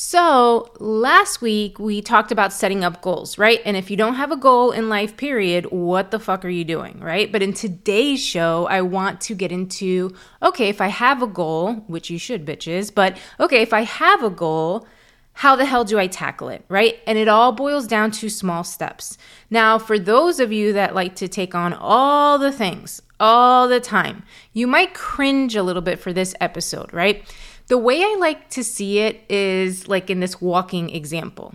So, last week we talked about setting up goals, right? And if you don't have a goal in life, period, what the fuck are you doing, right? But in today's show, I want to get into okay, if I have a goal, which you should, bitches, but okay, if I have a goal, how the hell do I tackle it, right? And it all boils down to small steps. Now, for those of you that like to take on all the things all the time, you might cringe a little bit for this episode, right? The way I like to see it is like in this walking example.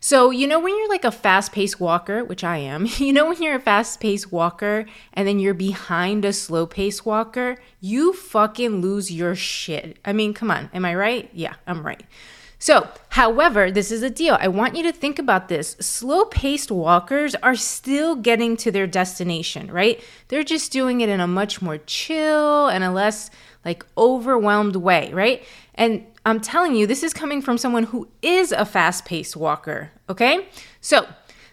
So, you know, when you're like a fast paced walker, which I am, you know, when you're a fast paced walker and then you're behind a slow paced walker, you fucking lose your shit. I mean, come on, am I right? Yeah, I'm right. So, however, this is a deal. I want you to think about this. Slow paced walkers are still getting to their destination, right? They're just doing it in a much more chill and a less like overwhelmed way, right? And I'm telling you, this is coming from someone who is a fast paced walker, okay? So,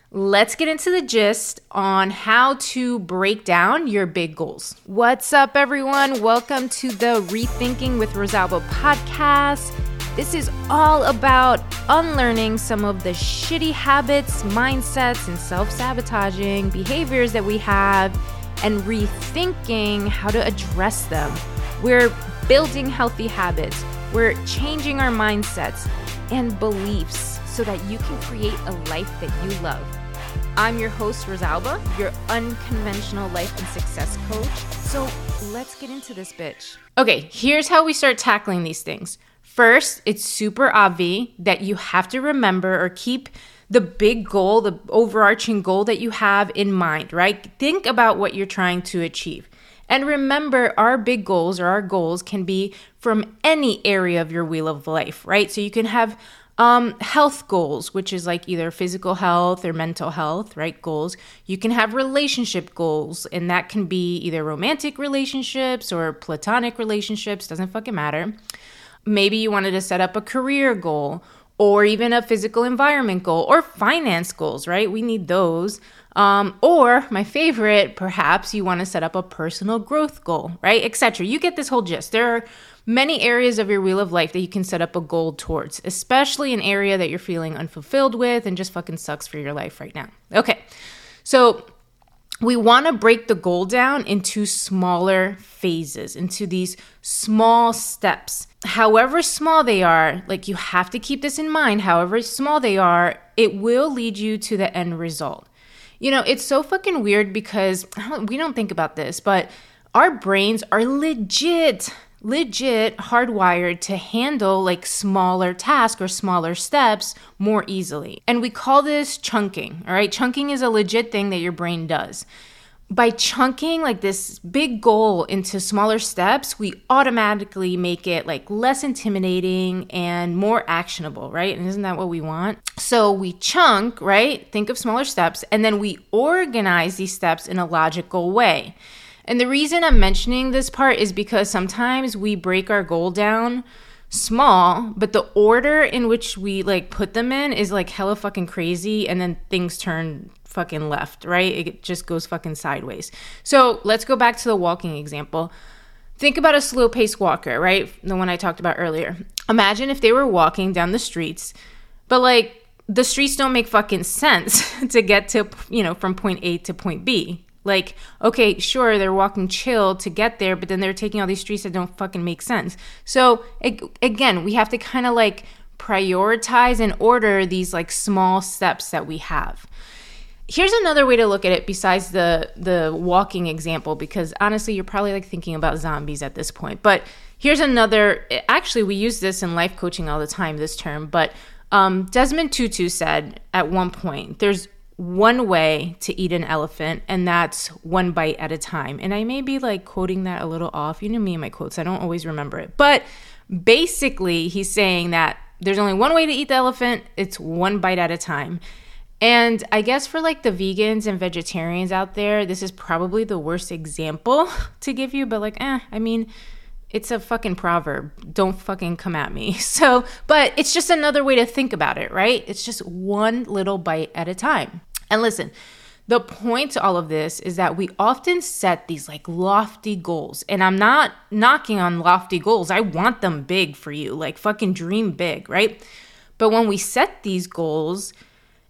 let's get into the gist on how to break down your big goals. What's up, everyone? Welcome to the Rethinking with Rosalba podcast. This is all about unlearning some of the shitty habits, mindsets, and self sabotaging behaviors that we have and rethinking how to address them. We're building healthy habits, we're changing our mindsets and beliefs so that you can create a life that you love. I'm your host, Rosalba, your unconventional life and success coach. So let's get into this bitch. Okay, here's how we start tackling these things. First, it's super obvious that you have to remember or keep the big goal, the overarching goal that you have in mind, right? Think about what you're trying to achieve. And remember, our big goals or our goals can be from any area of your wheel of life, right? So you can have um, health goals, which is like either physical health or mental health, right? Goals. You can have relationship goals, and that can be either romantic relationships or platonic relationships, doesn't fucking matter. Maybe you wanted to set up a career goal or even a physical environment goal or finance goals, right? We need those. Um, or my favorite, perhaps you want to set up a personal growth goal, right? Etc. You get this whole gist. There are many areas of your wheel of life that you can set up a goal towards, especially an area that you're feeling unfulfilled with and just fucking sucks for your life right now. Okay. So we want to break the goal down into smaller phases, into these small steps. However small they are, like you have to keep this in mind, however small they are, it will lead you to the end result. You know, it's so fucking weird because we don't think about this, but our brains are legit legit hardwired to handle like smaller tasks or smaller steps more easily. And we call this chunking, all right? Chunking is a legit thing that your brain does. By chunking like this big goal into smaller steps, we automatically make it like less intimidating and more actionable, right? And isn't that what we want? So we chunk, right? Think of smaller steps, and then we organize these steps in a logical way. And the reason I'm mentioning this part is because sometimes we break our goal down small, but the order in which we like put them in is like hella fucking crazy and then things turn fucking left, right? It just goes fucking sideways. So, let's go back to the walking example. Think about a slow paced walker, right? The one I talked about earlier. Imagine if they were walking down the streets, but like the streets don't make fucking sense to get to, you know, from point A to point B. Like, okay, sure, they're walking chill to get there, but then they're taking all these streets that don't fucking make sense. So, again, we have to kind of like prioritize and order these like small steps that we have. Here's another way to look at it besides the the walking example because honestly, you're probably like thinking about zombies at this point. But here's another actually we use this in life coaching all the time this term, but um, Desmond Tutu said at one point, there's one way to eat an elephant, and that's one bite at a time. And I may be like quoting that a little off. You know me and my quotes, I don't always remember it. But basically, he's saying that there's only one way to eat the elephant, it's one bite at a time. And I guess for like the vegans and vegetarians out there, this is probably the worst example to give you, but like, eh, I mean, it's a fucking proverb. Don't fucking come at me. So, but it's just another way to think about it, right? It's just one little bite at a time. And listen, the point to all of this is that we often set these like lofty goals. And I'm not knocking on lofty goals. I want them big for you, like fucking dream big, right? But when we set these goals,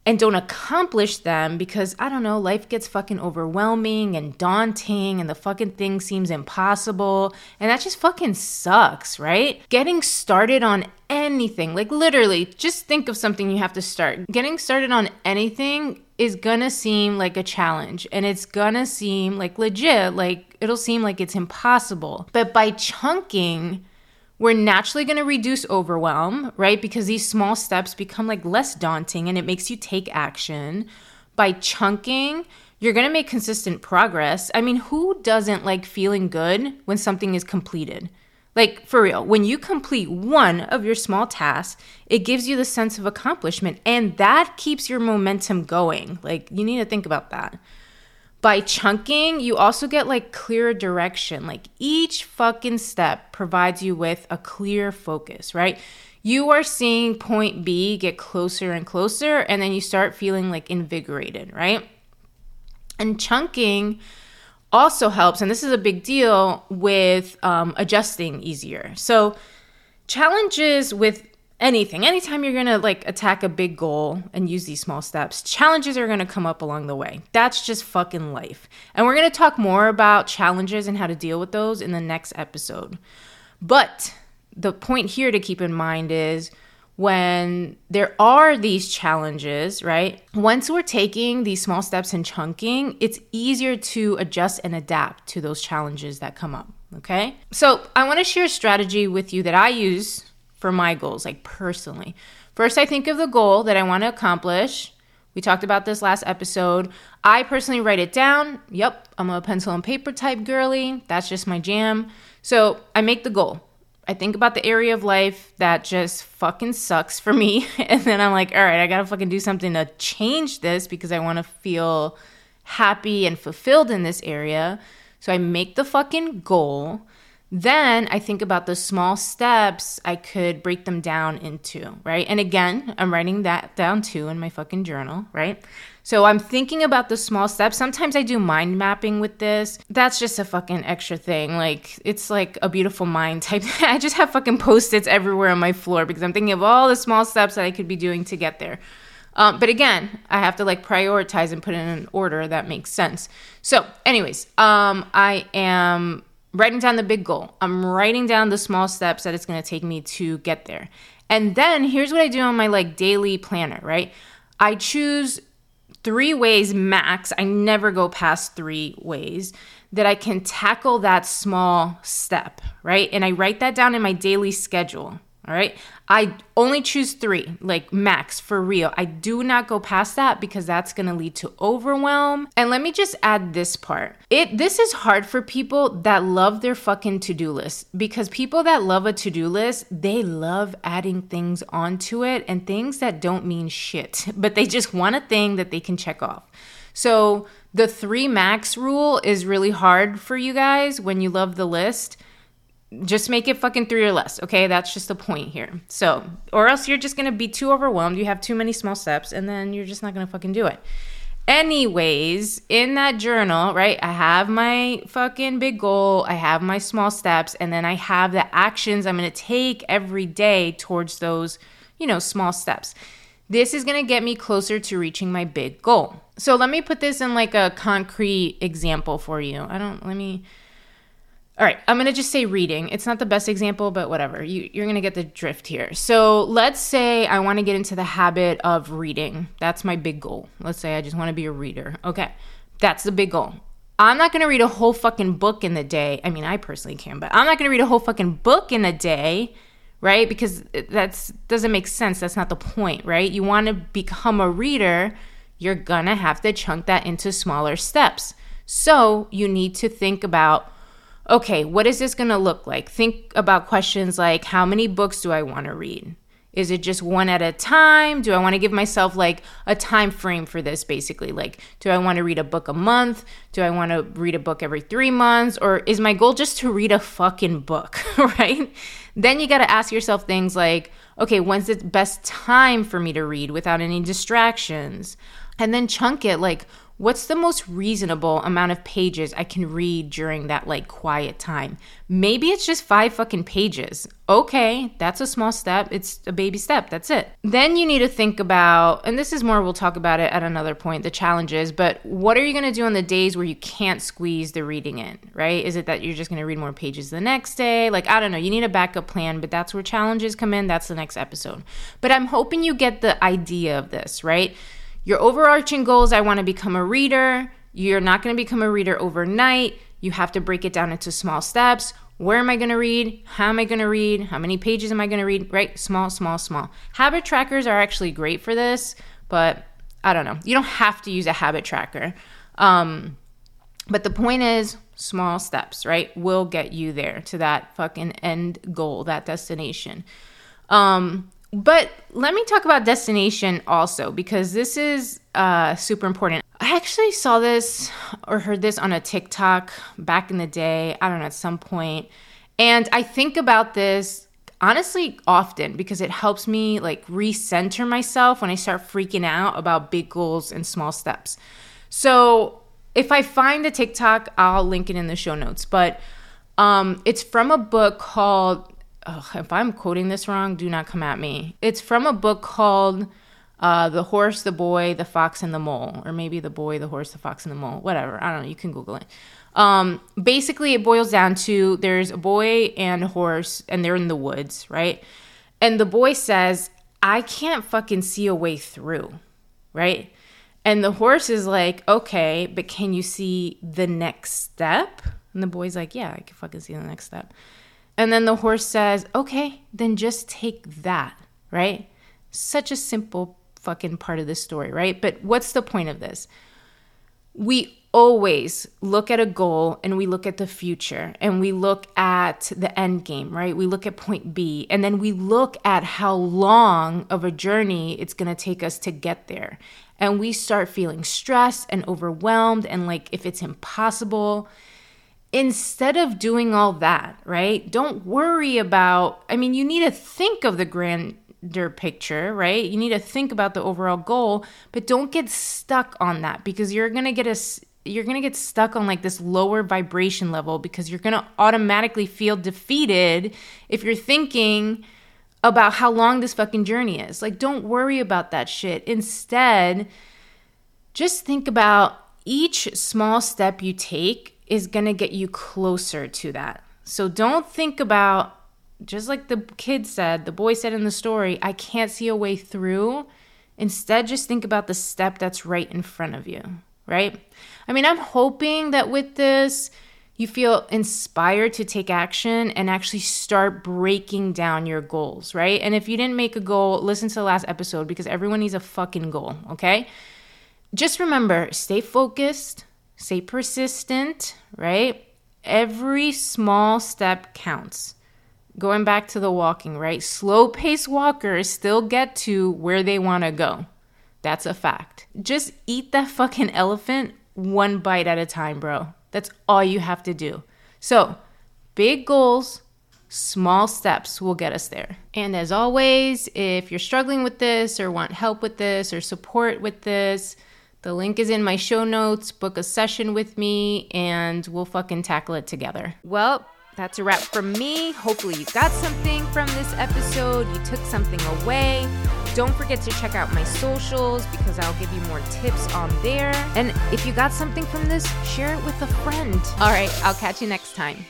and don't accomplish them because I don't know, life gets fucking overwhelming and daunting and the fucking thing seems impossible. And that just fucking sucks, right? Getting started on anything, like literally, just think of something you have to start. Getting started on anything is gonna seem like a challenge and it's gonna seem like legit, like it'll seem like it's impossible. But by chunking, we're naturally going to reduce overwhelm, right? Because these small steps become like less daunting and it makes you take action. By chunking, you're going to make consistent progress. I mean, who doesn't like feeling good when something is completed? Like, for real, when you complete one of your small tasks, it gives you the sense of accomplishment and that keeps your momentum going. Like, you need to think about that by chunking, you also get like clearer direction. Like each fucking step provides you with a clear focus, right? You are seeing point B get closer and closer, and then you start feeling like invigorated, right? And chunking also helps, and this is a big deal with um, adjusting easier. So, challenges with anything anytime you're gonna like attack a big goal and use these small steps challenges are gonna come up along the way that's just fucking life and we're gonna talk more about challenges and how to deal with those in the next episode but the point here to keep in mind is when there are these challenges, right? Once we're taking these small steps and chunking, it's easier to adjust and adapt to those challenges that come up. Okay. So I want to share a strategy with you that I use for my goals, like personally. First, I think of the goal that I want to accomplish. We talked about this last episode. I personally write it down. Yep, I'm a pencil and paper type girly. That's just my jam. So I make the goal. I think about the area of life that just fucking sucks for me. And then I'm like, all right, I gotta fucking do something to change this because I wanna feel happy and fulfilled in this area. So I make the fucking goal. Then I think about the small steps I could break them down into, right? And again, I'm writing that down too in my fucking journal, right? So I'm thinking about the small steps. Sometimes I do mind mapping with this. That's just a fucking extra thing. Like it's like a beautiful mind type. I just have fucking post-its everywhere on my floor because I'm thinking of all the small steps that I could be doing to get there. Um, but again, I have to like prioritize and put in an order that makes sense. So, anyways, um, I am writing down the big goal. I'm writing down the small steps that it's going to take me to get there. And then here's what I do on my like daily planner, right? I choose three ways max. I never go past 3 ways that I can tackle that small step, right? And I write that down in my daily schedule. All right. I only choose three, like max for real. I do not go past that because that's going to lead to overwhelm. And let me just add this part. It this is hard for people that love their fucking to-do list because people that love a to-do list, they love adding things onto it and things that don't mean shit, but they just want a thing that they can check off. So, the 3 max rule is really hard for you guys when you love the list just make it fucking three or less. Okay, that's just the point here. So, or else you're just gonna be too overwhelmed. You have too many small steps, and then you're just not gonna fucking do it. Anyways, in that journal, right, I have my fucking big goal, I have my small steps, and then I have the actions I'm gonna take every day towards those, you know, small steps. This is gonna get me closer to reaching my big goal. So, let me put this in like a concrete example for you. I don't, let me all right, I'm going to just say reading. It's not the best example, but whatever. You, you're going to get the drift here. So let's say I want to get into the habit of reading. That's my big goal. Let's say I just want to be a reader. Okay, that's the big goal. I'm not going to read a whole fucking book in the day. I mean, I personally can, but I'm not going to read a whole fucking book in a day, right? Because that doesn't make sense. That's not the point, right? You want to become a reader, you're going to have to chunk that into smaller steps. So you need to think about okay, what is this going to look like? Think about questions like how many books do I want to read? Is it just one at a time? Do I want to give myself like a time frame for this basically? Like, do I want to read a book a month? Do I want to read a book every three months? Or is my goal just to read a fucking book, right? Then you got to ask yourself things like, okay, when's the best time for me to read without any distractions? And then chunk it like, what's the most reasonable amount of pages I can read during that like quiet time? Maybe it's just five fucking pages. Okay, that's a small step. It's a baby step. That's it. Then you need to think about, and this is more, we'll talk about it at another point, the challenges, but what are you going to do on the days where you can't squeeze the reading in, right? Is it that you're just going to read more pages the next day? Like, I don't know. You need a backup plan, but that's where challenges come in. That's the next episode. But I'm hoping you get the idea of this, right? Your overarching goal is I want to become a reader. You're not going to become a reader overnight. You have to break it down into small steps. Where am I going to read? How am I going to read? How many pages am I going to read? Right? Small, small, small. Habit trackers are actually great for this, but I don't know. You don't have to use a habit tracker. Um, but the point is, small steps, right, will get you there to that fucking end goal, that destination. Um, but let me talk about destination also because this is uh, super important. I actually saw this or heard this on a TikTok back in the day. I don't know, at some point. And I think about this honestly often because it helps me like recenter myself when I start freaking out about big goals and small steps. So if I find the TikTok, I'll link it in the show notes. But um, it's from a book called ugh, if I'm quoting this wrong, do not come at me. It's from a book called uh, The Horse, the Boy, the Fox, and the Mole, or maybe The Boy, the Horse, the Fox, and the Mole, whatever. I don't know. You can Google it. Um, basically, it boils down to there's a boy and a horse, and they're in the woods, right? And the boy says, I can't fucking see a way through, right? And the horse is like, okay, but can you see the next step? And the boy's like, yeah, I can fucking see the next step. And then the horse says, okay, then just take that, right? Such a simple fucking part of the story, right? But what's the point of this? We always look at a goal and we look at the future and we look at the end game, right? We look at point B and then we look at how long of a journey it's going to take us to get there. And we start feeling stressed and overwhelmed and like if it's impossible instead of doing all that, right? Don't worry about, I mean, you need to think of the grander picture, right? You need to think about the overall goal, but don't get stuck on that because you're going to get a you're going to get stuck on like this lower vibration level because you're going to automatically feel defeated if you're thinking about how long this fucking journey is. Like don't worry about that shit. Instead, just think about each small step you take is going to get you closer to that. So don't think about, just like the kid said, the boy said in the story, I can't see a way through. Instead, just think about the step that's right in front of you, right? I mean, I'm hoping that with this, you feel inspired to take action and actually start breaking down your goals, right? And if you didn't make a goal, listen to the last episode because everyone needs a fucking goal, okay? Just remember stay focused, Stay persistent, right? Every small step counts. Going back to the walking, right? Slow pace walkers still get to where they want to go. That's a fact. Just eat that fucking elephant one bite at a time, bro. That's all you have to do. So, big goals, small steps will get us there. And as always, if you're struggling with this or want help with this or support with this, the link is in my show notes. Book a session with me and we'll fucking tackle it together. Well, that's a wrap from me. Hopefully, you got something from this episode. You took something away. Don't forget to check out my socials because I'll give you more tips on there. And if you got something from this, share it with a friend. All right, I'll catch you next time.